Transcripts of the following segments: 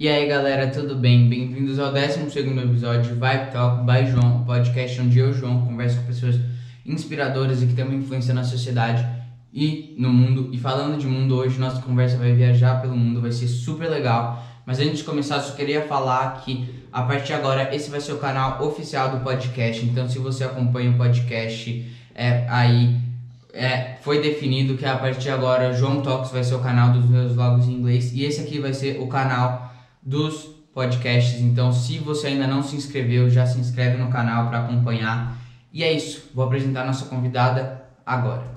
E aí galera, tudo bem? Bem-vindos ao 12 episódio de Vibe Talk by João, podcast onde eu, João, converso com pessoas inspiradoras e que têm uma influência na sociedade e no mundo. E falando de mundo, hoje nossa conversa vai viajar pelo mundo, vai ser super legal. Mas antes de começar, só queria falar que a partir de agora esse vai ser o canal oficial do podcast. Então, se você acompanha o podcast é, aí, é, foi definido que a partir de agora João Talks vai ser o canal dos meus vlogs em inglês e esse aqui vai ser o canal dos podcasts. Então, se você ainda não se inscreveu, já se inscreve no canal para acompanhar. E é isso, vou apresentar nossa convidada agora.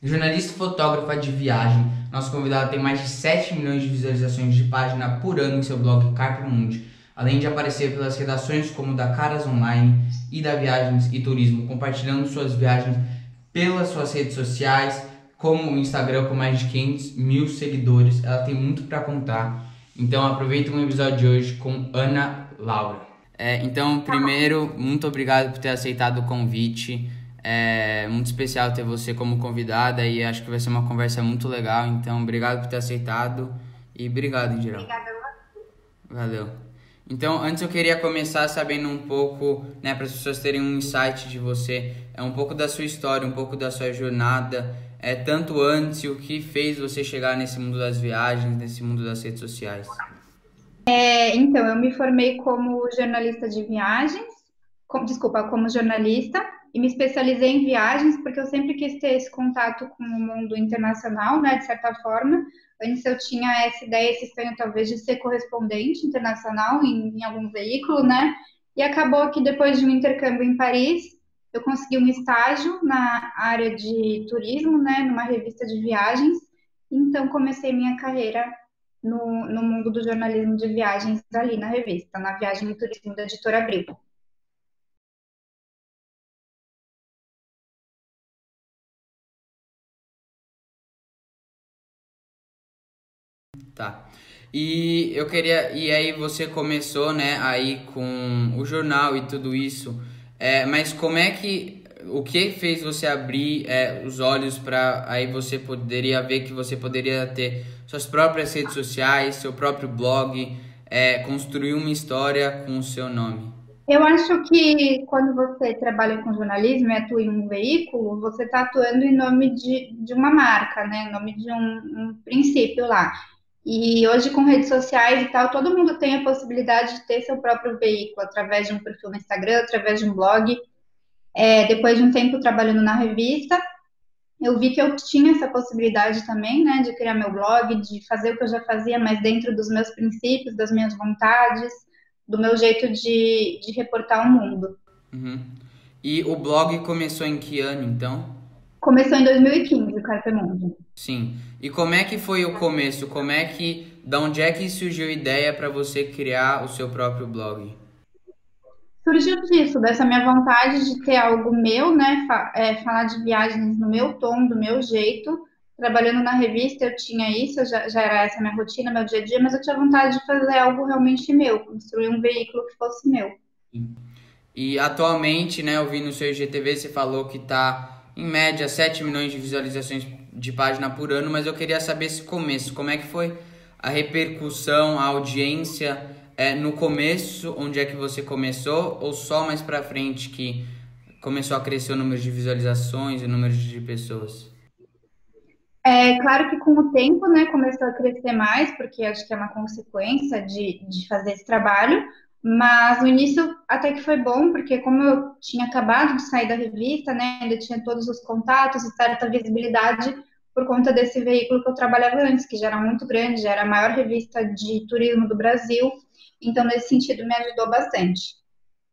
Jornalista e fotógrafa de viagem, nosso convidado tem mais de 7 milhões de visualizações de página por ano em seu blog Carpe Mundi, além de aparecer pelas redações como da Caras Online e da Viagens e Turismo, compartilhando suas viagens pelas suas redes sociais, como o Instagram com mais de 500 mil seguidores. Ela tem muito para contar. Então aproveita o episódio de hoje com Ana Laura. É, então, primeiro, muito obrigado por ter aceitado o convite. É muito especial ter você como convidada e acho que vai ser uma conversa muito legal. Então, obrigado por ter aceitado e obrigado em geral. Obrigada Valeu. Então, antes eu queria começar sabendo um pouco, né, para as pessoas terem um insight de você, é um pouco da sua história, um pouco da sua jornada, é tanto antes o que fez você chegar nesse mundo das viagens, nesse mundo das redes sociais. É, então, eu me formei como jornalista de viagens, com, desculpa, como jornalista e me especializei em viagens porque eu sempre quis ter esse contato com o mundo internacional, né, de certa forma. Antes eu tinha essa ideia, esse sonho talvez de ser correspondente internacional em, em algum veículo, né? E acabou que depois de um intercâmbio em Paris, eu consegui um estágio na área de turismo, né, numa revista de viagens. Então comecei minha carreira no, no mundo do jornalismo de viagens ali na revista, na Viagem e Turismo da Editora Abril. Tá. E eu queria. E aí você começou, né, aí com o jornal e tudo isso. É, mas como é que. O que fez você abrir é, os olhos para aí você poderia ver que você poderia ter suas próprias redes sociais, seu próprio blog, é, construir uma história com o seu nome? Eu acho que quando você trabalha com jornalismo e atua em um veículo, você está atuando em nome de, de uma marca, né? Em nome de um, um princípio lá. E hoje, com redes sociais e tal, todo mundo tem a possibilidade de ter seu próprio veículo através de um perfil no Instagram, através de um blog. É, depois de um tempo trabalhando na revista, eu vi que eu tinha essa possibilidade também, né, de criar meu blog, de fazer o que eu já fazia, mas dentro dos meus princípios, das minhas vontades, do meu jeito de, de reportar o mundo. Uhum. E o blog começou em que ano, então? Começou em 2015, o Carpe Mundo. Sim. E como é que foi o começo? Como é que, da onde é que surgiu a ideia para você criar o seu próprio blog? Surgiu disso, dessa minha vontade de ter algo meu, né? É, falar de viagens no meu tom, do meu jeito. Trabalhando na revista eu tinha isso, já, já era essa minha rotina, meu dia a dia, mas eu tinha vontade de fazer algo realmente meu, construir um veículo que fosse meu. E atualmente, né, eu vi no seu IGTV, você falou que está em média 7 milhões de visualizações de página por ano, mas eu queria saber esse começo, como é que foi a repercussão, a audiência é, no começo, onde é que você começou, ou só mais pra frente que começou a crescer o número de visualizações e o número de pessoas? É claro que com o tempo, né, começou a crescer mais, porque acho que é uma consequência de, de fazer esse trabalho, mas no início até que foi bom, porque como eu tinha acabado de sair da revista, né, ainda tinha todos os contatos e certa visibilidade por conta desse veículo que eu trabalhava antes, que já era muito grande, já era a maior revista de turismo do Brasil. Então, nesse sentido, me ajudou bastante.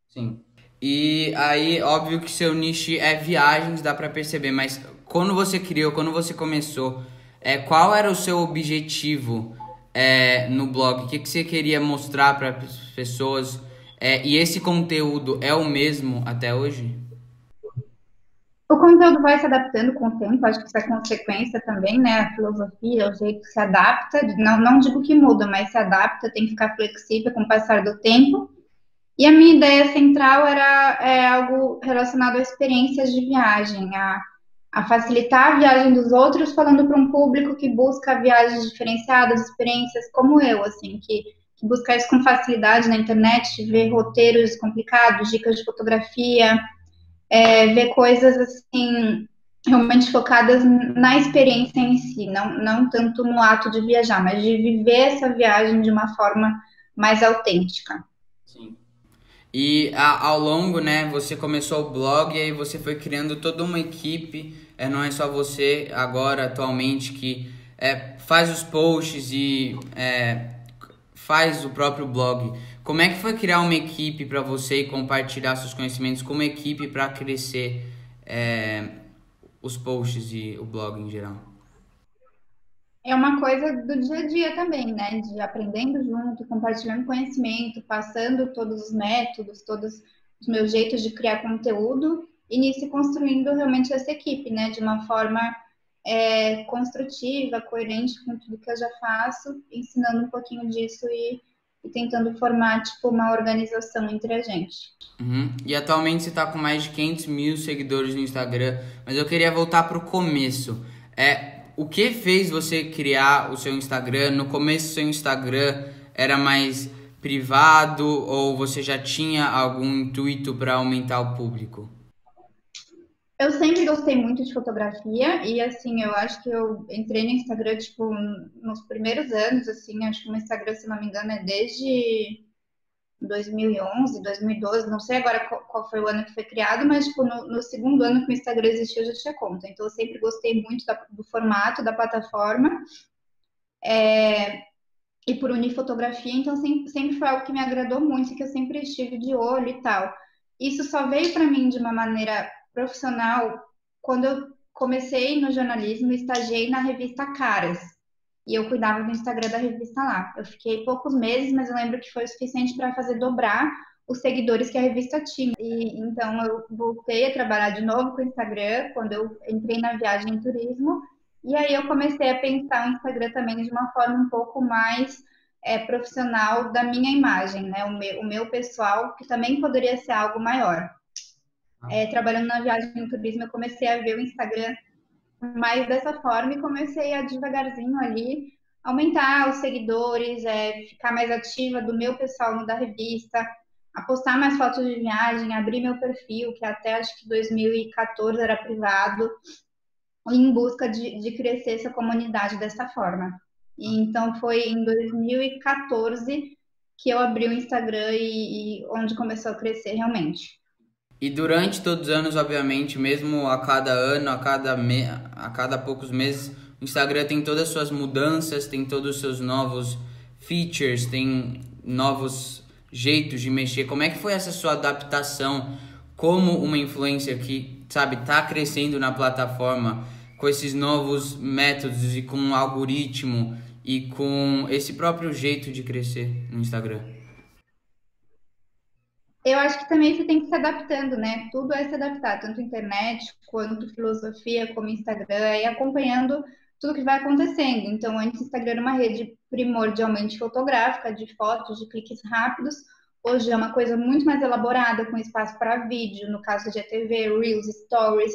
Sim. E aí, óbvio que seu nicho é viagens, dá para perceber, mas quando você criou, quando você começou, é, qual era o seu objetivo é, no blog? O que, que você queria mostrar para as pessoas? É, e esse conteúdo é o mesmo até hoje? O conteúdo vai se adaptando com o tempo, acho que isso é consequência também, né? A filosofia, o jeito que se adapta, não, não digo que muda, mas se adapta, tem que ficar flexível com o passar do tempo. E a minha ideia central era é, algo relacionado a experiências de viagem, a, a facilitar a viagem dos outros, falando para um público que busca viagens diferenciadas, experiências como eu, assim, que, que busca isso com facilidade na internet, ver roteiros complicados, dicas de fotografia, é, ver coisas assim realmente focadas na experiência em si, não, não tanto no ato de viajar, mas de viver essa viagem de uma forma mais autêntica. Sim. E a, ao longo, né, você começou o blog e aí você foi criando toda uma equipe, é, não é só você agora, atualmente, que é, faz os posts e é, faz o próprio blog. Como é que foi criar uma equipe para você e compartilhar seus conhecimentos como equipe para crescer é, os posts e o blog em geral? É uma coisa do dia a dia também, né? De aprendendo junto, compartilhando conhecimento, passando todos os métodos, todos os meus jeitos de criar conteúdo e nisso construindo realmente essa equipe, né? De uma forma é, construtiva, coerente com tudo que eu já faço, ensinando um pouquinho disso e, e tentando formar tipo uma organização entre a gente. Uhum. E atualmente você está com mais de 500 mil seguidores no Instagram, mas eu queria voltar para o começo. É, o que fez você criar o seu Instagram? No começo, seu Instagram era mais privado ou você já tinha algum intuito para aumentar o público? Eu sempre gostei muito de fotografia e, assim, eu acho que eu entrei no Instagram, tipo, nos primeiros anos, assim, acho que o Instagram, se não me engano, é desde 2011, 2012, não sei agora qual, qual foi o ano que foi criado, mas, tipo, no, no, segundo ano que o Instagram existiu, eu já tinha conta. Então, eu sempre gostei muito da, do formato da plataforma é, e por unir fotografia, então, sempre, sempre foi algo que me agradou muito que eu sempre estive de olho e tal. Isso só veio para mim de uma maneira profissional, quando eu comecei no jornalismo, estagiei na revista Caras. E eu cuidava do Instagram da revista lá. Eu fiquei poucos meses, mas eu lembro que foi o suficiente para fazer dobrar os seguidores que a revista tinha. E então eu voltei a trabalhar de novo com o Instagram quando eu entrei na viagem em turismo. E aí eu comecei a pensar o Instagram também de uma forma um pouco mais é, profissional da minha imagem, né? O meu, o meu pessoal, que também poderia ser algo maior é, trabalhando na viagem no turismo, eu comecei a ver o Instagram mais dessa forma e comecei a devagarzinho ali aumentar os seguidores, é, ficar mais ativa do meu pessoal no da revista, a postar mais fotos de viagem, abrir meu perfil, que até acho que 2014 era privado, em busca de, de crescer essa comunidade dessa forma. E, então foi em 2014 que eu abri o Instagram e, e onde começou a crescer realmente. E durante todos os anos, obviamente, mesmo a cada ano, a cada, me... a cada poucos meses, o Instagram tem todas as suas mudanças, tem todos os seus novos features, tem novos jeitos de mexer. Como é que foi essa sua adaptação como uma influencer que, sabe, tá crescendo na plataforma com esses novos métodos e com um algoritmo e com esse próprio jeito de crescer no Instagram? Eu acho que também você tem que se adaptando, né? Tudo é se adaptar, tanto internet quanto filosofia, como Instagram, e acompanhando tudo que vai acontecendo. Então, antes o Instagram era uma rede primordialmente fotográfica, de fotos, de cliques rápidos. Hoje é uma coisa muito mais elaborada, com espaço para vídeo, no caso de TV, Reels, Stories.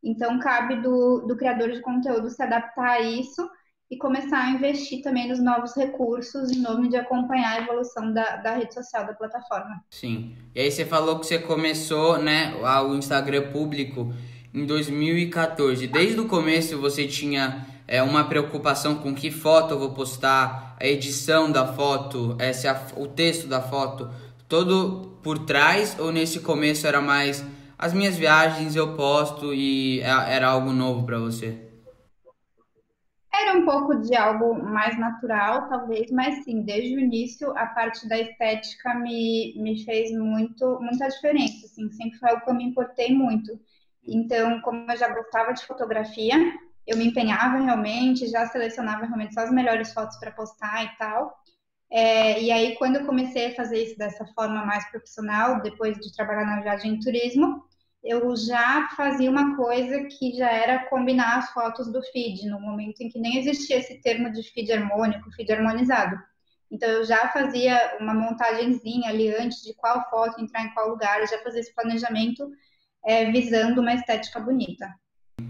Então, cabe do, do criador de conteúdo se adaptar a isso e começar a investir também nos novos recursos em nome de acompanhar a evolução da, da rede social da plataforma. Sim. E aí você falou que você começou, né, o Instagram público em 2014. Desde o começo você tinha é, uma preocupação com que foto eu vou postar, a edição da foto, é, a, o texto da foto, todo por trás ou nesse começo era mais as minhas viagens eu posto e é, era algo novo para você? Era um pouco de algo mais natural, talvez, mas sim, desde o início a parte da estética me, me fez muito, muita diferença, assim, sempre foi algo que eu me importei muito. Então, como eu já gostava de fotografia, eu me empenhava realmente, já selecionava realmente só as melhores fotos para postar e tal. É, e aí, quando eu comecei a fazer isso dessa forma mais profissional, depois de trabalhar na viagem em turismo, eu já fazia uma coisa que já era combinar as fotos do feed, no momento em que nem existia esse termo de feed harmônico, feed harmonizado. Então, eu já fazia uma montagenzinha ali antes de qual foto entrar em qual lugar, eu já fazia esse planejamento é, visando uma estética bonita.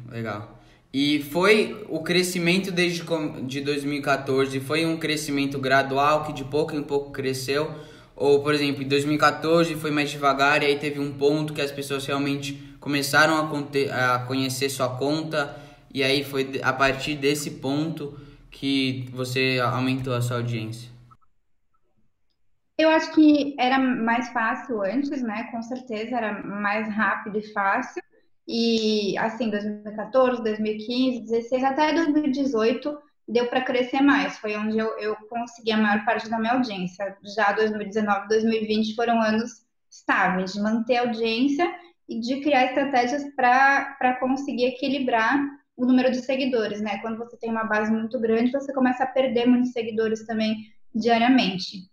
legal. E foi o crescimento desde de 2014, foi um crescimento gradual que de pouco em pouco cresceu? Ou, por exemplo, em 2014 foi mais devagar e aí teve um ponto que as pessoas realmente começaram a, a conhecer sua conta e aí foi a partir desse ponto que você aumentou a sua audiência? Eu acho que era mais fácil antes, né? Com certeza era mais rápido e fácil. E assim, 2014, 2015, 2016 até 2018 deu para crescer mais. Foi onde eu, eu consegui a maior parte da minha audiência. Já 2019, 2020 foram anos estáveis de manter a audiência e de criar estratégias para conseguir equilibrar o número de seguidores, né? Quando você tem uma base muito grande, você começa a perder muitos seguidores também diariamente.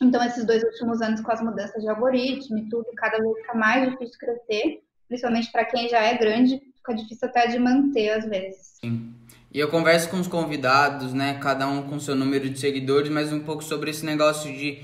Então, esses dois últimos anos com as mudanças de algoritmo e tudo, cada vez fica mais difícil crescer, principalmente para quem já é grande, fica difícil até de manter às vezes. Sim. E eu converso com os convidados, né, cada um com seu número de seguidores, mas um pouco sobre esse negócio de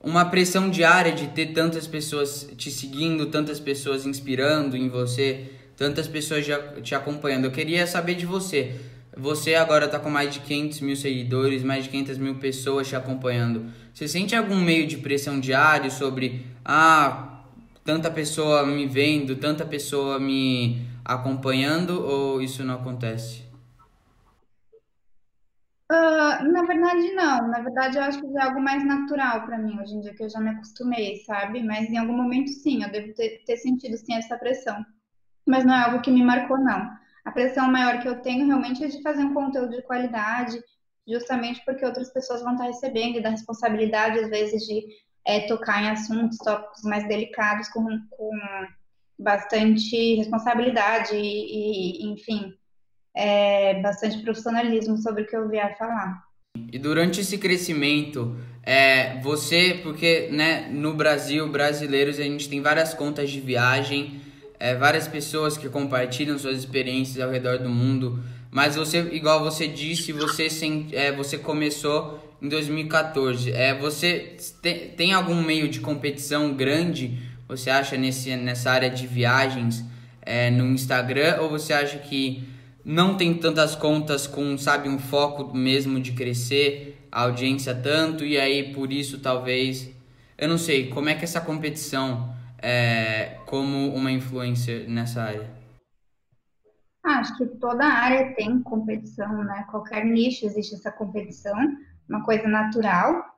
uma pressão diária de ter tantas pessoas te seguindo, tantas pessoas inspirando em você, tantas pessoas te acompanhando. Eu queria saber de você. Você agora está com mais de 500 mil seguidores, mais de 500 mil pessoas te acompanhando. Você sente algum meio de pressão diário sobre, ah, tanta pessoa me vendo, tanta pessoa me acompanhando, ou isso não acontece? Uh, na verdade, não. Na verdade, eu acho que é algo mais natural para mim hoje em dia, que eu já me acostumei, sabe? Mas em algum momento, sim, eu devo ter, ter sentido, sim, essa pressão. Mas não é algo que me marcou, não. A pressão maior que eu tenho realmente é de fazer um conteúdo de qualidade, justamente porque outras pessoas vão estar recebendo e da responsabilidade, às vezes, de é, tocar em assuntos, tópicos mais delicados com, com bastante responsabilidade e, e enfim, é, bastante profissionalismo sobre o que eu vier falar. E durante esse crescimento, é, você, porque né, no Brasil, brasileiros, a gente tem várias contas de viagem, é, várias pessoas que compartilham suas experiências ao redor do mundo, mas você, igual você disse, você, sem, é, você começou em 2014. É, você tem, tem algum meio de competição grande, você acha, nesse, nessa área de viagens é, no Instagram, ou você acha que não tem tantas contas com, sabe, um foco mesmo de crescer a audiência tanto e aí por isso talvez, eu não sei, como é que essa competição é como uma influencer nessa área? Acho que toda área tem competição, né? Qualquer nicho existe essa competição, uma coisa natural.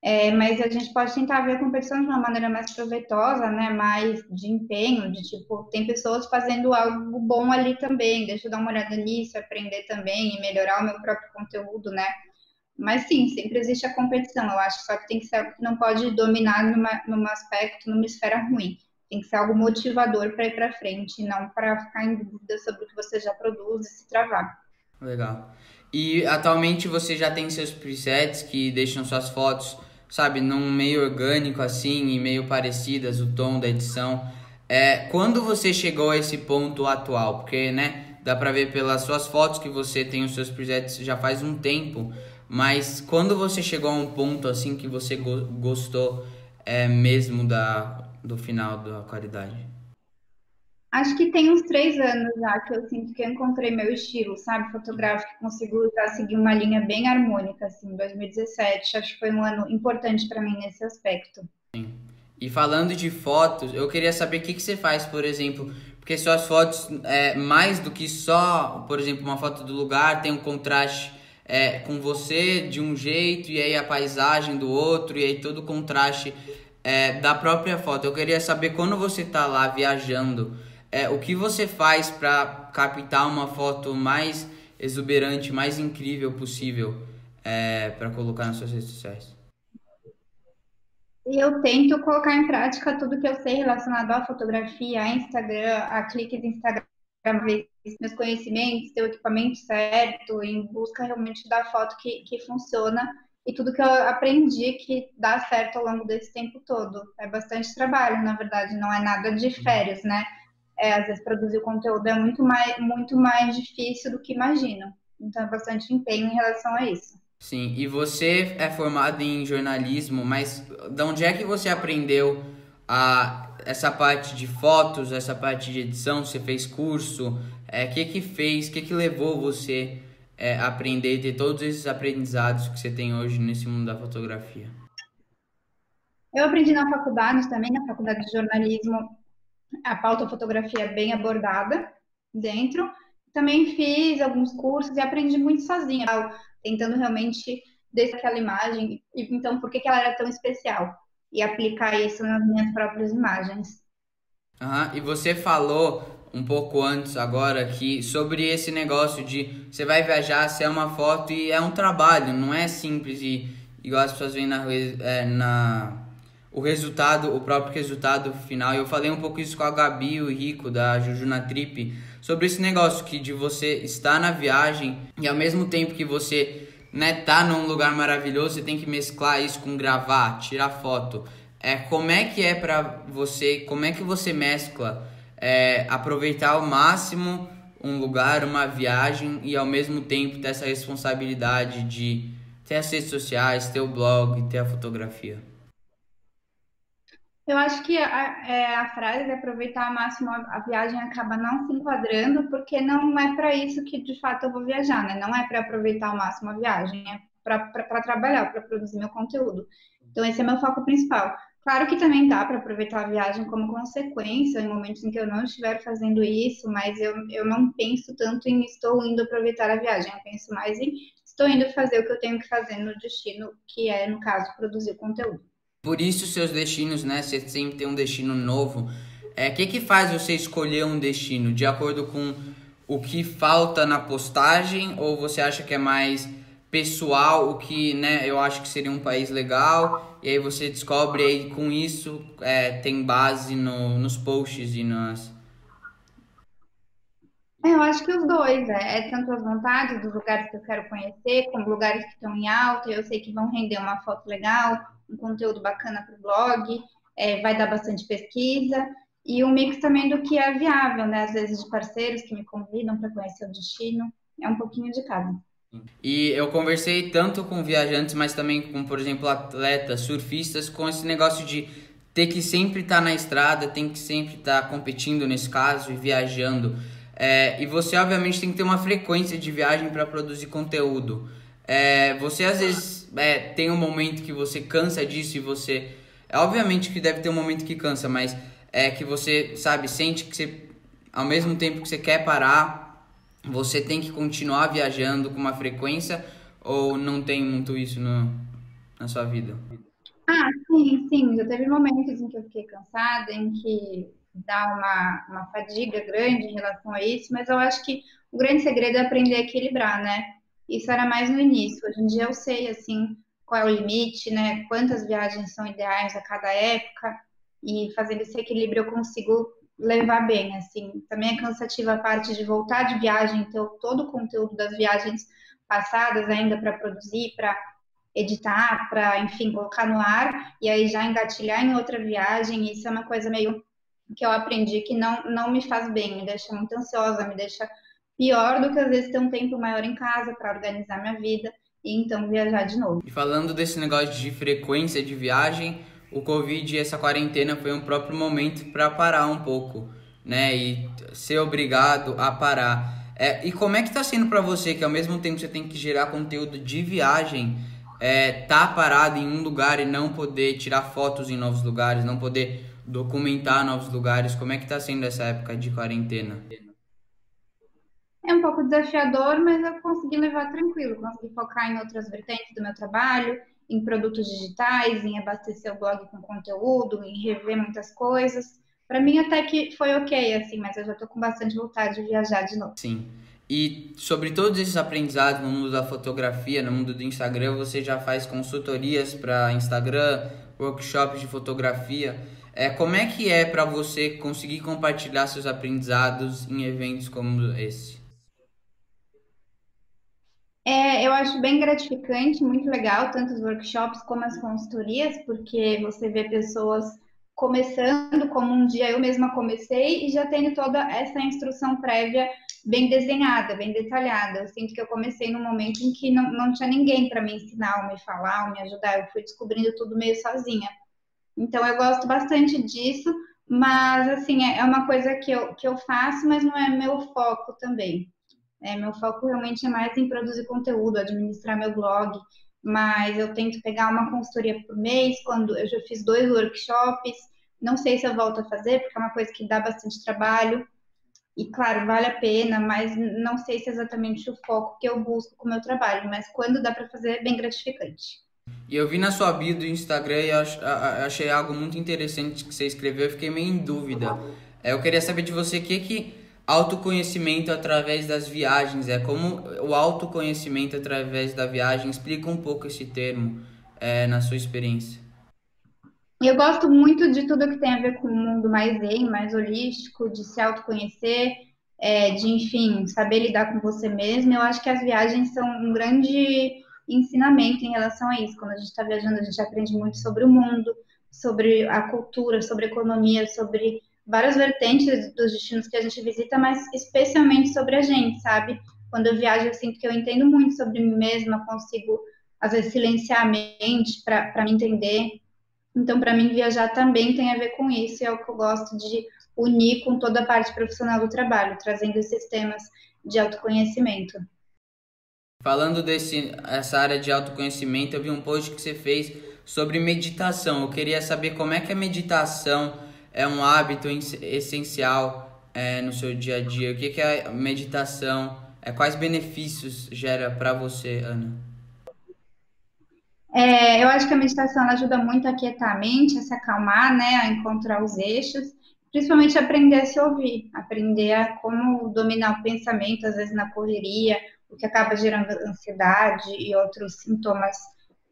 É, mas a gente pode tentar ver a competição de uma maneira mais proveitosa, né? Mais de empenho, de tipo, tem pessoas fazendo algo bom ali também, deixa eu dar uma olhada nisso, aprender também e melhorar o meu próprio conteúdo, né? Mas sim, sempre existe a competição, eu acho, só que tem que ser, não pode dominar numa, num aspecto, numa esfera ruim. Tem que ser algo motivador para ir para frente, não para ficar em dúvida sobre o que você já produz e se travar. Legal. E atualmente você já tem seus presets que deixam suas fotos sabe, num meio orgânico assim e meio parecidas, o tom da edição. É, quando você chegou a esse ponto atual? Porque, né, dá pra ver pelas suas fotos que você tem os seus presets já faz um tempo, mas quando você chegou a um ponto assim que você go gostou é, mesmo da, do final da qualidade? Acho que tem uns três anos já que eu sinto que eu encontrei meu estilo, sabe, fotográfico, consigo já seguir uma linha bem harmônica, assim, 2017, acho que foi um ano importante para mim nesse aspecto. Sim. E falando de fotos, eu queria saber o que, que você faz, por exemplo, porque suas fotos, é, mais do que só, por exemplo, uma foto do lugar, tem um contraste é, com você de um jeito e aí a paisagem do outro e aí todo o contraste é, da própria foto. Eu queria saber quando você está lá viajando, é, o que você faz para captar uma foto mais exuberante, mais incrível possível é, para colocar nas suas redes sociais? Eu tento colocar em prática tudo que eu sei relacionado à fotografia, a Instagram, a clique de Instagram, meus conhecimentos, ter o equipamento certo, em busca realmente da foto que, que funciona e tudo que eu aprendi que dá certo ao longo desse tempo todo. É bastante trabalho, na verdade, não é nada de férias, né? É, às vezes produzir conteúdo é muito mais, muito mais difícil do que imagino. Então é bastante empenho em relação a isso. Sim, e você é formado em jornalismo, mas de onde é que você aprendeu a, essa parte de fotos, essa parte de edição? Você fez curso? É, o que que fez, o que que levou você é, a aprender e ter todos esses aprendizados que você tem hoje nesse mundo da fotografia? Eu aprendi na faculdade também, na faculdade de jornalismo, a pauta fotografia é bem abordada dentro. Também fiz alguns cursos e aprendi muito sozinha, tentando realmente desde aquela imagem, então por que, que ela era tão especial? E aplicar isso nas minhas próprias imagens. Uhum. E você falou um pouco antes agora aqui sobre esse negócio de você vai viajar, se é uma foto e é um trabalho, não é simples e igual as pessoas veem na, é, na o resultado, o próprio resultado final. Eu falei um pouco isso com a Gabi e o Rico da Juju na Trip sobre esse negócio que de você estar na viagem e ao mesmo tempo que você né, tá num lugar maravilhoso, você tem que mesclar isso com gravar, tirar foto. É, como é que é para você, como é que você mescla é, aproveitar ao máximo um lugar, uma viagem e ao mesmo tempo ter essa responsabilidade de ter as redes sociais, ter o blog, ter a fotografia? Eu acho que a, é, a frase de aproveitar ao máximo a, a, viagem acaba não se enquadrando, porque não é para isso que de fato eu vou viajar, né? Não é para aproveitar ao máximo a viagem, é para trabalhar, para produzir meu conteúdo. Então, esse é meu foco principal. Claro que também dá para aproveitar a viagem como consequência, em momentos em que eu não estiver fazendo isso, mas eu, eu não penso tanto em estou indo aproveitar a viagem, eu penso mais em estou indo fazer o que eu tenho que fazer no destino, que é, no caso, produzir conteúdo. Por isso seus destinos, né? Você sempre tem um destino novo. É, o que que faz você escolher um destino? De acordo com o que falta na postagem ou você acha que é mais pessoal, o que, né, eu acho que seria um país legal, e aí você descobre aí com isso é, tem base no, nos posts e nas... É, eu acho que os dois, é, é tanto as vontades dos lugares que eu quero conhecer, como lugares que estão em alta, eu sei que vão render uma foto legal, um conteúdo bacana para o blog, é, vai dar bastante pesquisa, e um mix também do que é viável, né? Às vezes de parceiros que me convidam para conhecer o destino, é um pouquinho de cada. E eu conversei tanto com viajantes, mas também com, por exemplo, atletas, surfistas, com esse negócio de ter que sempre estar tá na estrada, tem que sempre estar tá competindo nesse caso e viajando. É, e você, obviamente, tem que ter uma frequência de viagem para produzir conteúdo. É, você, às vezes, é, tem um momento que você cansa disso e você. É, obviamente que deve ter um momento que cansa, mas é que você, sabe, sente que você, ao mesmo tempo que você quer parar, você tem que continuar viajando com uma frequência ou não tem muito isso no, na sua vida? Ah, sim, sim. Já teve momentos em que eu fiquei cansada, em que dá uma, uma fadiga grande em relação a isso, mas eu acho que o grande segredo é aprender a equilibrar, né? Isso era mais no início. Hoje em dia eu sei, assim, qual é o limite, né? Quantas viagens são ideais a cada época e fazendo esse equilíbrio eu consigo levar bem, assim. Também é cansativa a parte de voltar de viagem, então todo o conteúdo das viagens passadas ainda para produzir, para editar, para, enfim, colocar no ar e aí já engatilhar em outra viagem. Isso é uma coisa meio que eu aprendi que não, não me faz bem, me deixa muito ansiosa, me deixa pior do que às vezes ter um tempo maior em casa para organizar minha vida e então viajar de novo. E falando desse negócio de frequência de viagem, o Covid e essa quarentena foi um próprio momento para parar um pouco, né? E ser obrigado a parar. É, e como é que está sendo para você que ao mesmo tempo você tem que gerar conteúdo de viagem, é, tá parado em um lugar e não poder tirar fotos em novos lugares, não poder documentar novos lugares? Como é que está sendo essa época de quarentena? É um pouco desafiador, mas eu consegui levar tranquilo, consegui focar em outras vertentes do meu trabalho em produtos digitais, em abastecer o blog com conteúdo, em rever muitas coisas. Para mim até que foi ok, assim, mas eu já estou com bastante vontade de viajar de novo. Sim. E sobre todos esses aprendizados no mundo da fotografia, no mundo do Instagram, você já faz consultorias para Instagram, workshops de fotografia. É, como é que é para você conseguir compartilhar seus aprendizados em eventos como esse? É, eu acho bem gratificante, muito legal, tanto os workshops como as consultorias, porque você vê pessoas começando como um dia eu mesma comecei e já tendo toda essa instrução prévia bem desenhada, bem detalhada. Eu sinto que eu comecei num momento em que não, não tinha ninguém para me ensinar, ou me falar, ou me ajudar. Eu fui descobrindo tudo meio sozinha. Então eu gosto bastante disso, Mas, assim, é, é uma coisa que eu, que eu faço, mas não é meu foco também. É, meu foco realmente é mais em produzir conteúdo, administrar meu blog, mas eu tento pegar uma consultoria por mês, quando eu já fiz dois workshops, não sei se eu volto a fazer, porque é uma coisa que dá bastante trabalho, e claro, vale a pena, mas não sei se é exatamente o foco que eu busco com o meu trabalho, mas quando dá para fazer é bem gratificante. E eu vi na sua bio do Instagram e achei algo muito interessante que você escreveu, eu fiquei meio em dúvida. É, eu queria saber de você o que que autoconhecimento através das viagens é, como o autoconhecimento através da viagem, explica um pouco esse termo é, na sua experiência. Eu gosto muito de tudo que tem a ver com o mundo mais zen, mais holístico, de se autoconhecer, é, de, enfim, saber lidar com você mesmo. Eu acho que as viagens são um grande ensinamento em relação a isso. Quando a gente está viajando, a gente aprende muito sobre o mundo, sobre a cultura, sobre a economia, sobre várias vertentes dos destinos que a gente visita, mas especialmente sobre a gente, sabe? Quando eu viajo, eu sinto que eu entendo muito sobre mim mesma, consigo, às vezes, silenciar a mente para me entender então, para mim, viajar também tem a ver com isso, e é o que eu gosto de unir com toda a parte profissional do trabalho, trazendo esses temas de autoconhecimento. Falando desse essa área de autoconhecimento, eu vi um post que você fez sobre meditação. Eu queria saber como é que a meditação é um hábito essencial é, no seu dia a dia. O que, que é a meditação? É, quais benefícios gera para você, Ana? É, eu acho que a meditação ajuda muito a quietar a mente, a se acalmar, né, a encontrar os eixos, principalmente aprender a se ouvir, aprender a como dominar o pensamento, às vezes na correria, o que acaba gerando ansiedade e outros sintomas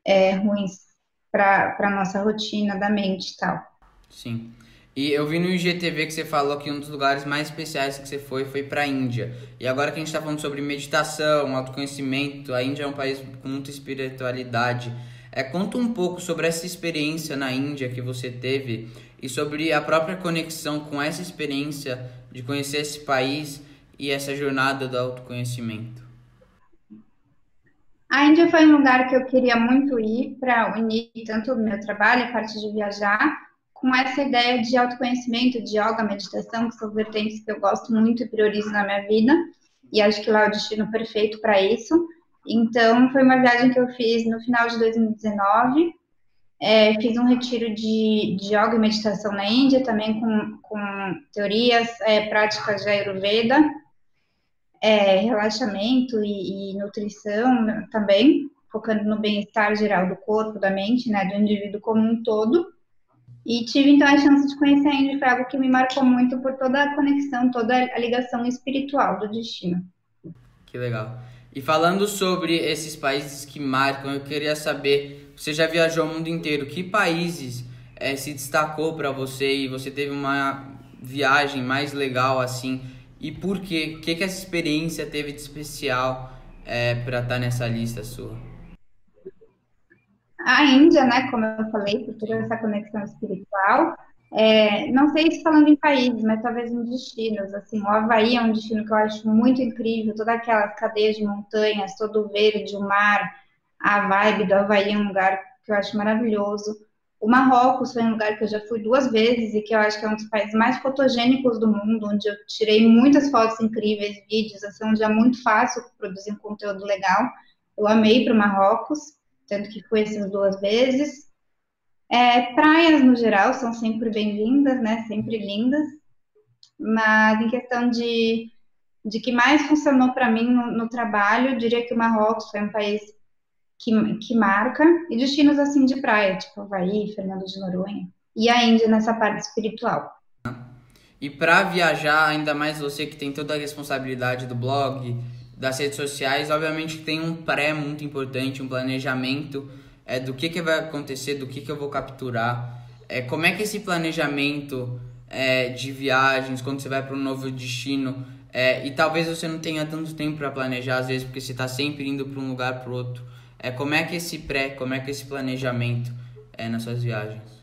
é, ruins para a nossa rotina da mente e tal. Sim. E eu vi no IGTV que você falou que um dos lugares mais especiais que você foi foi para a Índia. E agora que a gente está falando sobre meditação, autoconhecimento, a Índia é um país com muita espiritualidade. É, conta um pouco sobre essa experiência na Índia que você teve e sobre a própria conexão com essa experiência de conhecer esse país e essa jornada do autoconhecimento. A Índia foi um lugar que eu queria muito ir para unir tanto o meu trabalho, a parte de viajar, com essa ideia de autoconhecimento, de yoga, meditação, que são vertentes que eu gosto muito e priorizo na minha vida, e acho que lá é o destino perfeito para isso. Então, foi uma viagem que eu fiz no final de 2019. É, fiz um retiro de, de yoga e meditação na Índia, também com, com teorias, é, práticas de Ayurveda, é, relaxamento e, e, nutrição também, focando no bem-estar geral do corpo, da mente, né, do indivíduo como um todo. E tive então a chance de conhecer a Índia, foi algo que me marcou muito por toda a conexão, toda a ligação espiritual do destino. Que legal. E falando sobre esses países que marcam, eu queria saber, você já viajou o mundo inteiro, que países é, se destacou para você e você teve uma viagem mais legal assim? E por quê? O que, que essa experiência teve de especial é, para estar tá nessa lista sua? A Índia, né, como eu falei, por toda essa conexão espiritual, é, não sei se falando em países, mas talvez em destinos. Assim, o Havaí é um destino que eu acho muito incrível, todas aquelas cadeias de montanhas, todo o verde, o mar, a vibe do Havaí é um lugar que eu acho maravilhoso. O Marrocos foi um lugar que eu já fui duas vezes e que eu acho que é um dos países mais fotogênicos do mundo, onde eu tirei muitas fotos incríveis, vídeos, assim, onde é muito fácil produzir um conteúdo legal. Eu amei para o Marrocos, tanto que fui essas duas vezes. É, praias, no geral, são sempre bem-vindas, né? Sempre lindas. Mas em questão de, de que mais funcionou para mim no, no, trabalho, diria que o Marrocos foi um país que, que marca. E destinos, assim, de praia, tipo Havaí, Fernando de Noronha. E a Índia nessa parte espiritual. E para viajar, ainda mais você que tem toda a responsabilidade do blog, das redes sociais, obviamente tem um pré muito importante, um planejamento é, do que, que vai acontecer, do que, que eu vou capturar. É, como é que esse planejamento é, de viagens, quando você vai para um novo destino, é, e talvez você não tenha tanto tempo para planejar, às vezes, porque você está sempre indo para um lugar para outro. É, como é que esse pré, como é que esse planejamento é nas suas viagens?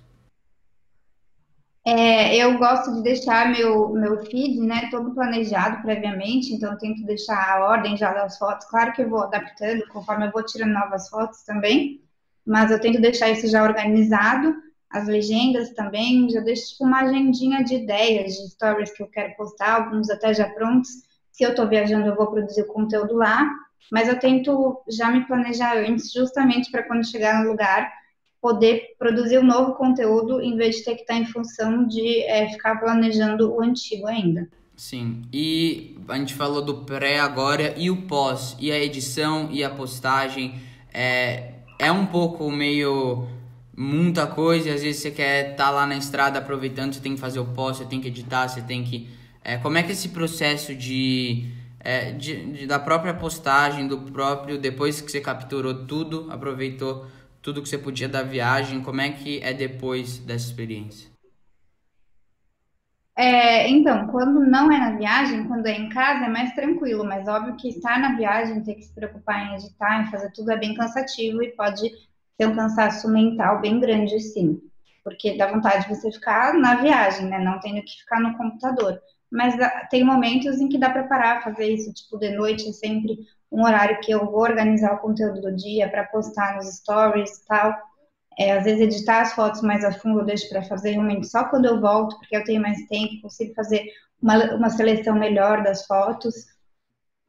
É, eu gosto de deixar meu, meu feed, né, todo planejado previamente, então tento deixar a ordem já das fotos. Claro que eu vou adaptando conforme eu vou tirando novas fotos também, mas eu tento deixar isso já organizado. as legendas também, já deixo tipo uma agendinha de ideias, de stories que eu quero postar, alguns até já prontos. Se eu estou viajando, eu vou produzir o conteúdo lá, mas eu tento já me planejar antes, justamente para quando chegar no lugar, poder produzir um novo conteúdo, em vez de ter que estar em função de é, ficar planejando o antigo ainda. Sim, e a gente falou do pré agora e o pós, e a edição e a postagem. É, é um pouco meio muita coisa, às vezes você quer estar tá lá na estrada aproveitando, você tem que fazer o pós, você tem que editar, você tem que. É, como é que é esse processo de, é, de, de, da própria postagem, do próprio. Depois que você capturou tudo, aproveitou tudo que você podia da viagem, como é que é depois dessa experiência? É, então, quando não é na viagem, quando é em casa, é mais tranquilo, mas óbvio que estar na viagem, ter que se preocupar em editar, em fazer tudo é bem cansativo e pode ter um cansaço mental bem grande, sim. Porque dá vontade de você ficar na viagem, né? Não tendo que ficar no computador. Mas ah, tem momentos em que dá para parar, fazer isso, tipo, de noite, é sempre um horário que eu vou organizar o conteúdo do dia para postar nos stories e tal. É, às vezes editar as fotos mais a fundo eu deixo para fazer realmente só quando eu volto, porque eu tenho mais tempo, consigo fazer uma, uma seleção melhor das fotos.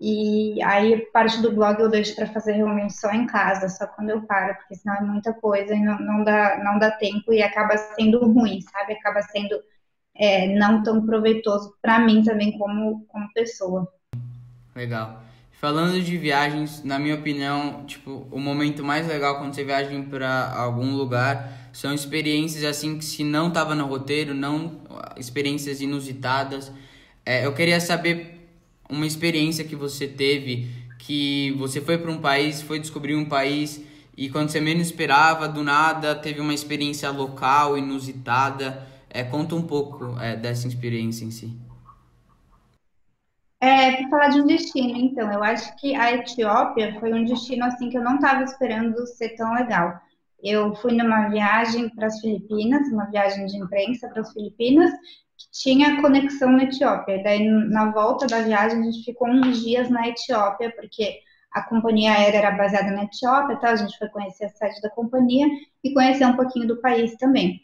E aí parte do blog eu deixo para fazer realmente só em casa, só quando eu paro, porque senão é muita coisa e não, não, dá, não dá tempo e acaba sendo ruim, sabe? Acaba sendo é, não tão proveitoso para mim também como, como pessoa. Legal. Falando de viagens, na minha opinião, tipo, o momento mais legal quando você viaja para algum lugar são experiências assim que se não tava no roteiro, não experiências inusitadas. É, eu queria saber uma experiência que você teve, que você foi para um país, foi descobrir um país e quando você menos esperava, do nada, teve uma experiência local, inusitada. É, conta um pouco é, dessa experiência em si. É, para falar de um destino, então, eu acho que a Etiópia foi um destino assim que eu não estava esperando ser tão legal. Eu fui numa viagem para as Filipinas, uma viagem de imprensa para as Filipinas, que tinha conexão na Etiópia. Daí, na volta da viagem, a gente ficou uns dias na Etiópia, porque a companhia aérea era baseada na Etiópia, tá? a gente foi conhecer a sede da companhia e conhecer um pouquinho do país também.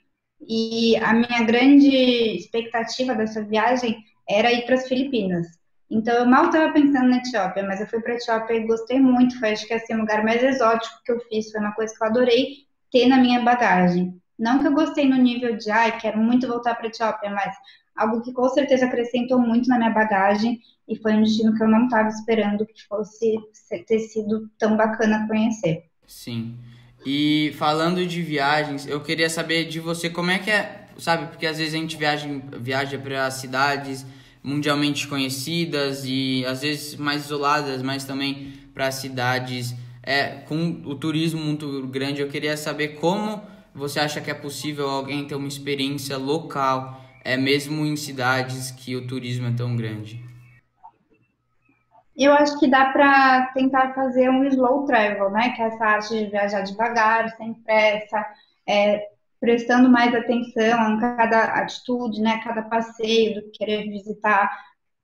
E a minha grande expectativa dessa viagem era ir para as Filipinas. Então, eu mal estava pensando na Etiópia, mas eu fui para a Etiópia e gostei muito. Foi, acho que, assim, o lugar mais exótico que eu fiz. Foi uma coisa que eu adorei ter na minha bagagem. Não que eu gostei no nível de, ai, quero muito voltar para a Etiópia, mas algo que com certeza acrescentou muito na minha bagagem e foi um destino que eu não estava esperando que fosse ter sido tão bacana conhecer. Sim. E falando de viagens, eu queria saber de você como é que é, sabe? Porque às vezes a gente viaja, viaja para cidades mundialmente conhecidas e às vezes mais isoladas, mas também para cidades é, com o turismo muito grande. Eu queria saber como você acha que é possível alguém ter uma experiência local, é mesmo em cidades que o turismo é tão grande. Eu acho que dá para tentar fazer um slow travel, né? Que é essa arte de viajar devagar, sem pressa, é, prestando mais atenção a cada atitude, né, cada passeio, do que querer visitar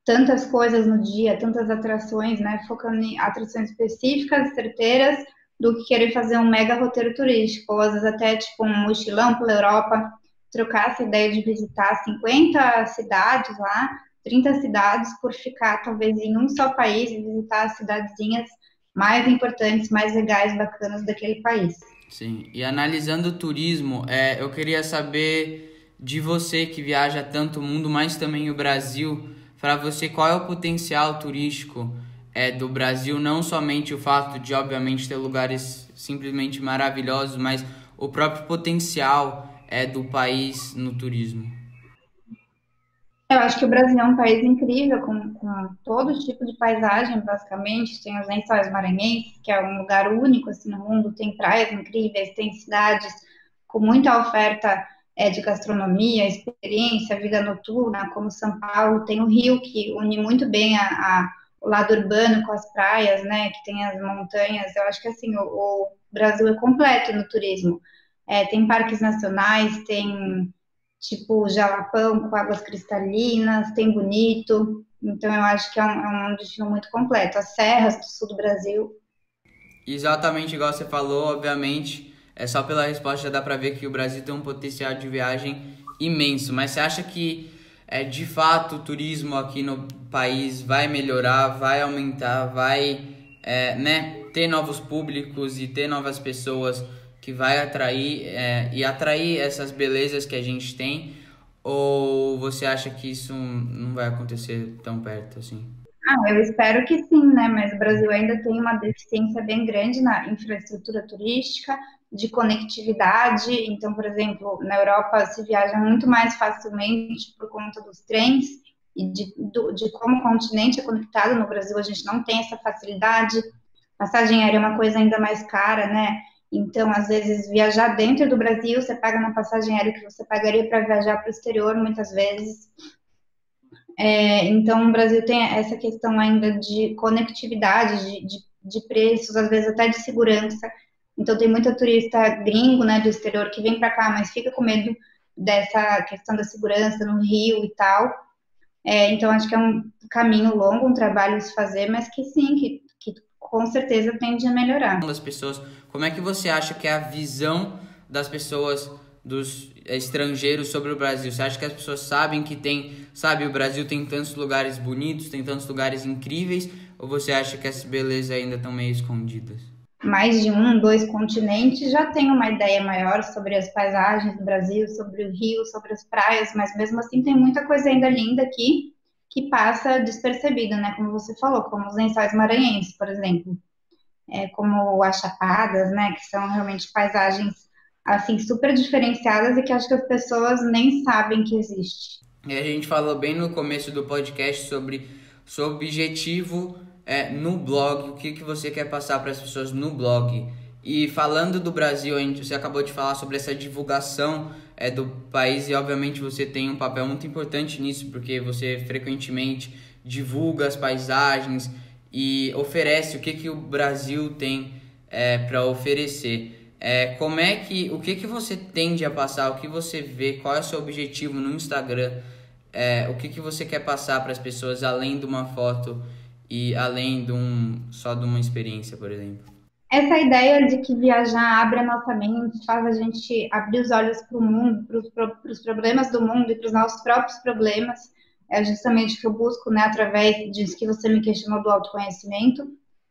tantas coisas no dia, tantas atrações, né, focando em atrações específicas, certeiras, do que querer fazer um mega roteiro turístico, ou às vezes até tipo um mochilão pela Europa, trocar essa ideia de visitar 50 cidades lá, 30 cidades, por ficar talvez em um só país e visitar as cidadezinhas mais importantes, mais legais, bacanas daquele país. Sim, e analisando o turismo, é, eu queria saber de você que viaja tanto o mundo, mas também o Brasil, para você qual é o potencial turístico é, do Brasil, não somente o fato de, obviamente, ter lugares simplesmente maravilhosos, mas o próprio potencial é, do país no turismo. Eu acho que o Brasil é um país incrível, com, com todo tipo de paisagem, basicamente. Tem os lençóis maranhenses, que é um lugar único assim, no mundo, tem praias incríveis, tem cidades com muita oferta é, de gastronomia, experiência, vida noturna, como São Paulo. Tem o Rio, que une muito bem a, a, o lado urbano com as praias, né, que tem as montanhas. Eu acho que assim, o, o Brasil é completo no turismo. É, tem parques nacionais, tem tipo Jalapão com águas cristalinas, tem Bonito. Então eu acho que é um, é um destino muito completo. As serras do sul do Brasil. Exatamente igual você falou, obviamente. É só pela resposta já dá para ver que o Brasil tem um potencial de viagem imenso. Mas você acha que é, de fato o turismo aqui no país vai melhorar, vai aumentar, vai é, né, ter novos públicos e ter novas pessoas que vai atrair é, e atrair essas belezas que a gente tem? Ou você acha que isso não vai acontecer tão perto assim? Ah, eu espero que sim, né? Mas o Brasil ainda tem uma deficiência bem grande na infraestrutura turística, de conectividade. Então, por exemplo, na Europa se viaja muito mais facilmente por conta dos trens e de, do, de como o continente é conectado. No Brasil, a gente não tem essa facilidade. Passagem aérea é uma coisa ainda mais cara, né? Então, às vezes, viajar dentro do Brasil, você paga uma passagem aérea que você pagaria para viajar para o exterior, muitas vezes. É, então, o Brasil tem essa questão ainda de conectividade, de, de, de, preços, às vezes até de segurança. Então, tem muita turista gringo, né, do exterior que vem para cá, mas fica com medo dessa questão da segurança no Rio e tal. É, então, acho que é um caminho longo, um trabalho se fazer, mas que sim, que, que com certeza tende a melhorar. Das pessoas, como é que você acha que é a visão das pessoas dos estrangeiros sobre o Brasil? Você acha que as pessoas sabem que tem, sabe, o Brasil tem tantos lugares bonitos, tem tantos lugares incríveis, ou você acha que essas belezas ainda estão meio escondidas? Mais de um, dois continentes já tem uma ideia maior sobre as paisagens do Brasil, sobre o rio, sobre as praias, mas mesmo assim tem muita coisa ainda linda aqui que passa despercebida, né? Como você falou, como os lençóis maranhenses, por exemplo, é, como as chapadas, né? Que são realmente paisagens assim, super diferenciadas e que acho que as pessoas nem sabem que existe. E a gente falou bem no começo do podcast sobre seu objetivo é, no blog, o que, que você quer passar para as pessoas no blog. E falando do Brasil, a gente, você acabou de falar sobre essa divulgação é, do país e obviamente você tem um papel muito importante nisso, porque você frequentemente divulga as paisagens e oferece o que, que o Brasil tem é, para oferecer. É, como é que, o que que você tende a passar, o que você vê, qual é o seu objetivo no Instagram, é, o que que você quer passar para as pessoas além de uma foto e além de um, só de uma experiência, por exemplo? Essa ideia de que viajar abre a nossa mente, faz a gente abrir os olhos para o mundo, para os problemas do mundo e para os nossos próprios problemas, é justamente o que eu busco, né, através disso que você me questionou do autoconhecimento,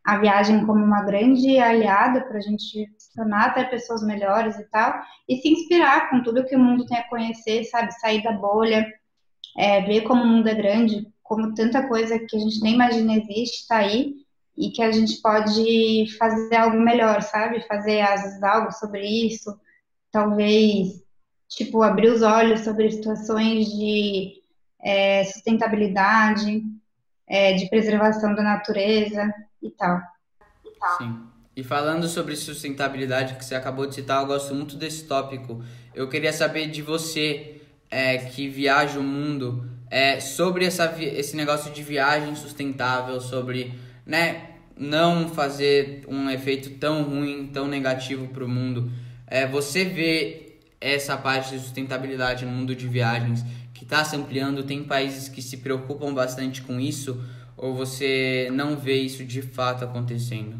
a viagem como uma grande aliada para a gente se tornar até pessoas melhores e tal, e se inspirar com tudo que o mundo tem a conhecer, sabe? Sair da bolha, é, ver como o mundo é grande, como tanta coisa que a gente nem imagina existe, está aí, e que a gente pode fazer algo melhor, sabe? Fazer às vezes algo sobre isso, talvez, tipo, abrir os olhos sobre situações de é, sustentabilidade, é, de preservação da natureza e tal. E tal. Sim. E falando sobre sustentabilidade, que você acabou de citar, eu gosto muito desse tópico. Eu queria saber de você, é, que viaja o mundo, é, sobre essa, esse negócio de viagem sustentável, sobre né, não fazer um efeito tão ruim, tão negativo para o mundo. É, você vê essa parte de sustentabilidade no mundo de viagens está se ampliando? Tem países que se preocupam bastante com isso? Ou você não vê isso de fato acontecendo?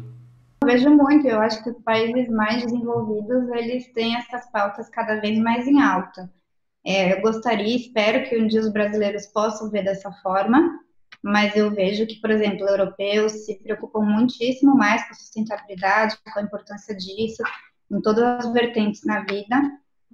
Eu vejo muito. Eu acho que os países mais desenvolvidos eles têm essas pautas cada vez mais em alta. É, eu gostaria, espero que um dia os brasileiros possam ver dessa forma, mas eu vejo que, por exemplo, europeus se preocupam muitíssimo mais com sustentabilidade, com a importância disso em todas as vertentes na vida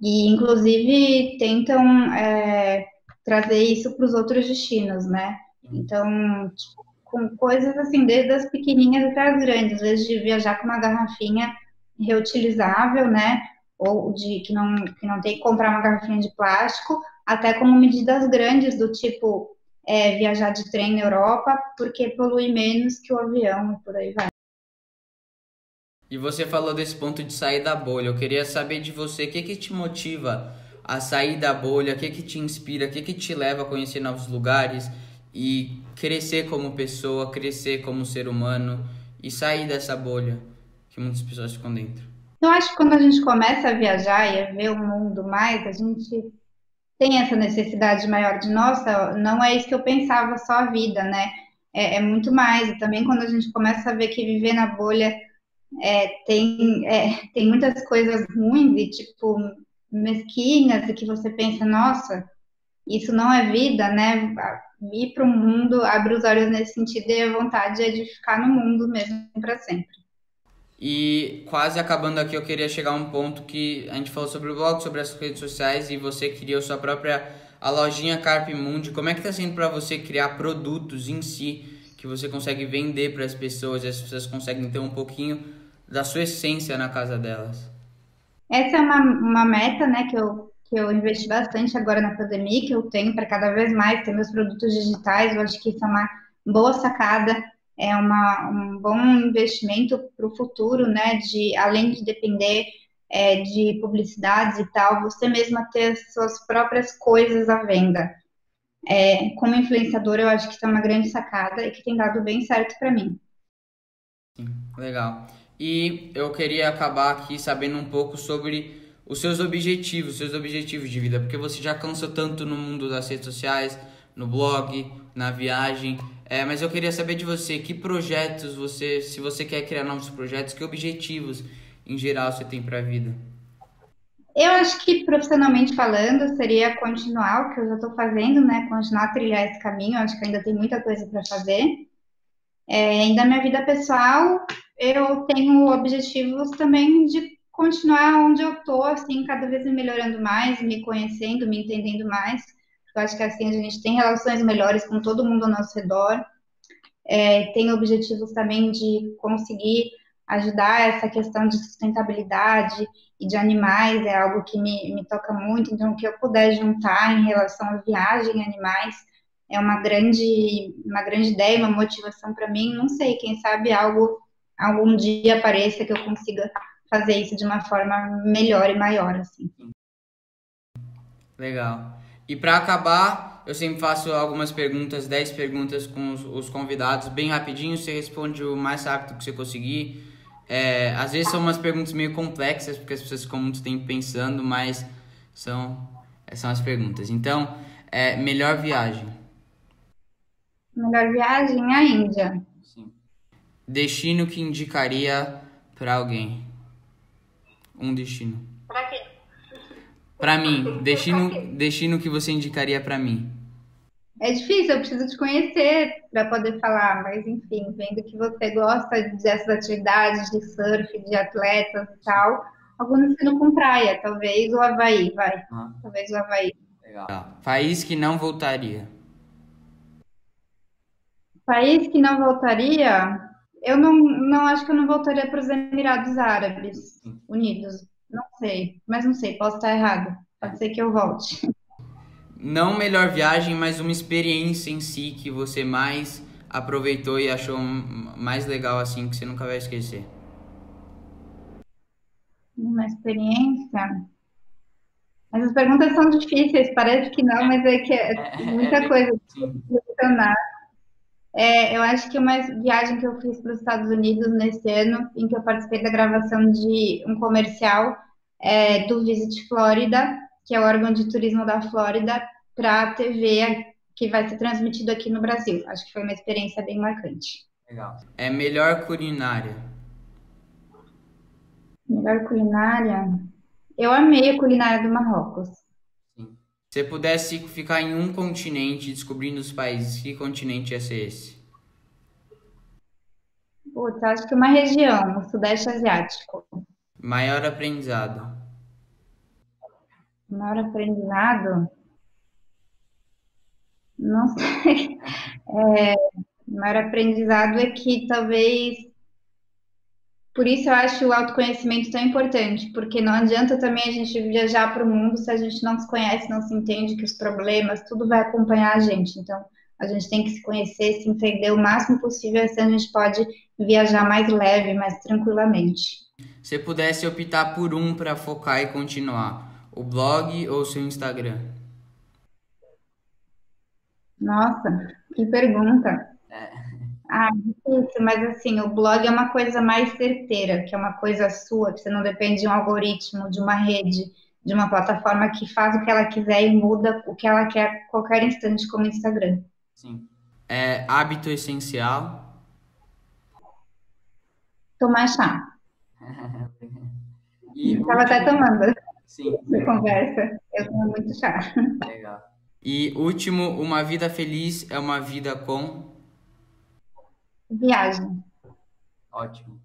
e, inclusive, tentam é, trazer isso para os outros destinos, né? Então, tipo, com coisas assim, desde as pequenininhas até as grandes, às vezes de viajar com uma garrafinha reutilizável, né? Ou de que não, que não tem que comprar uma garrafinha de plástico, até como medidas grandes do tipo é, viajar de trem na Europa, porque polui menos que o avião e por aí vai. E você falou desse ponto de sair da bolha. Eu queria saber de você o que, que te motiva a sair da bolha, o que, que te inspira, o que, que te leva a conhecer novos lugares e crescer como pessoa, crescer como ser humano e sair dessa bolha que muitas pessoas ficam dentro. Eu acho que quando a gente começa a viajar e a ver o mundo mais, a gente tem essa necessidade maior de, nossa, não é isso que eu pensava, só a vida, né? É, é muito mais. E também quando a gente começa a ver que viver na bolha é, tem, é, tem muitas coisas ruins e, tipo, mesquinhas e que você pensa, nossa, isso não é vida, né? Ir para o mundo abre os olhos nesse sentido e a vontade é de ficar no mundo mesmo para sempre. E quase acabando aqui, eu queria chegar a um ponto que a gente falou sobre o blog, sobre as redes sociais e você criou sua própria a lojinha Carp Mundi. Como é que está sendo para você criar produtos em si que você consegue vender para as pessoas e as pessoas conseguem ter um pouquinho da sua essência na casa delas? Essa é uma, uma meta, né, que eu, que eu investi bastante agora na pandemia, que eu tenho para cada vez mais ter meus produtos digitais. Eu acho que isso é uma boa sacada é uma, um bom investimento para o futuro, né? De além de depender é, de publicidades e tal, você mesma ter suas próprias coisas à venda. É, como influenciadora, eu acho que isso é uma grande sacada e que tem dado bem certo para mim. Legal. E eu queria acabar aqui sabendo um pouco sobre os seus objetivos, seus objetivos de vida, porque você já cansou tanto no mundo das redes sociais, no blog, na viagem. É, mas eu queria saber de você, que projetos você, se você quer criar novos projetos, que objetivos em geral você tem para a vida? Eu acho que profissionalmente falando seria continuar o que eu já estou fazendo, né? Continuar a trilhar esse caminho. Eu acho que ainda tem muita coisa para fazer. É, e da minha vida pessoal, eu tenho objetivos também de continuar onde eu estou, assim, cada vez me melhorando mais, me conhecendo, me entendendo mais. Eu acho que assim a gente tem relações melhores com todo mundo ao nosso redor. É, tem objetivos também de conseguir ajudar essa questão de sustentabilidade e de animais, é algo que me, me toca muito. Então, o que eu puder juntar em relação à viagem em animais é uma grande, uma grande ideia, uma motivação para mim. Não sei, quem sabe algo algum dia apareça que eu consiga fazer isso de uma forma melhor e maior, assim. Legal. E para acabar, eu sempre faço algumas perguntas, 10 perguntas com os, os, convidados, bem rapidinho, você responde o mais rápido que você conseguir. É, às vezes são umas perguntas meio complexas, porque as pessoas ficam muito tempo pensando, mas são, são as perguntas. Então, é, melhor viagem? Melhor viagem à Índia. Destino que indicaria para alguém? Um destino. Para quê? Para mim, destino, destino que você indicaria para mim. É difícil, eu preciso te conhecer para poder falar, mas enfim, vendo que você gosta dessas atividades de surf, de atletas e tal, algum destino com praia, talvez o Havaí, vai. Ah. Talvez o Havaí. Legal. País que não voltaria. País que não voltaria, eu não, não acho que eu não voltaria para os Emirados Árabes Unidos. Não sei, mas não sei, posso estar errado. Pode ser que eu volte. Não melhor viagem, mas uma experiência em si que você mais aproveitou e achou mais legal assim que você nunca vai esquecer. Uma experiência. Essas perguntas são difíceis, parece que não, mas é que é muita coisa para é, eu acho que uma viagem que eu fiz para os Estados Unidos nesse ano, em que eu participei da gravação de um comercial é, do Visit Florida, que é o órgão de turismo da Flórida, para a TV que vai ser transmitido aqui no Brasil. Acho que foi uma experiência bem marcante. Legal. É melhor culinária? Melhor culinária? Eu amei a culinária do Marrocos. Se você pudesse ficar em um continente descobrindo os países, que continente ia ser esse? Putz, acho que uma região, o Sudeste Asiático. Maior aprendizado. Maior aprendizado? Não sei. É, maior aprendizado é que talvez por isso eu acho o autoconhecimento tão importante, porque não adianta também a gente viajar para o mundo se a gente não se conhece, não se entende que os problemas, tudo vai acompanhar a gente. Então, a gente tem que se conhecer, se entender o máximo possível, assim a gente pode viajar mais leve, mais tranquilamente. Se pudesse optar por um para focar e continuar, o blog ou o seu Instagram? Nossa, que pergunta. Ah, difícil, mas assim, o blog é uma coisa mais certeira, que é uma coisa sua, que você não depende de um algoritmo, de uma rede, de uma plataforma que faz o que ela quiser e muda o que ela quer a qualquer instante, como o Instagram. Sim. É hábito essencial? Tomar chá. e Estava até tomando. Sim. conversa. Eu tomo muito chá. Legal. E último, uma vida feliz é uma vida com viagem. Ótimo.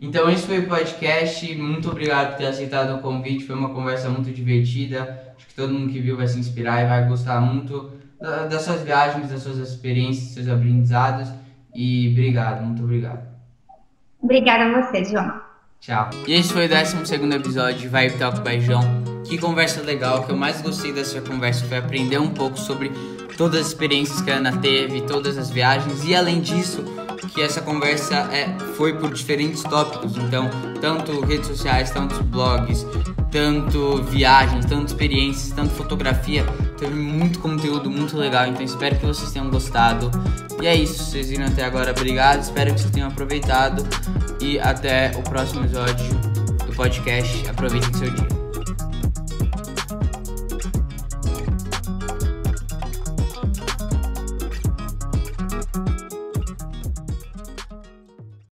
Então esse foi o podcast. Muito obrigado por ter aceitado o convite. Foi uma conversa muito divertida. Acho que todo mundo que viu vai se inspirar e vai gostar muito das suas viagens, das suas experiências, dos seus aprendizados. E obrigado, muito obrigado. Obrigada a você, João. Tchau. E esse foi o 12 episódio de Vibe Talk by João. Que conversa legal. O que eu mais gostei dessa conversa foi aprender um pouco sobre todas as experiências que a Ana teve, todas as viagens. E além disso, que essa conversa é, foi por diferentes tópicos, então tanto redes sociais, tanto blogs, tanto viagens, tanto experiências, tanto fotografia, teve muito conteúdo muito legal, então espero que vocês tenham gostado. E é isso, vocês viram até agora, obrigado, espero que vocês tenham aproveitado e até o próximo episódio do podcast. Aproveitem seu dia.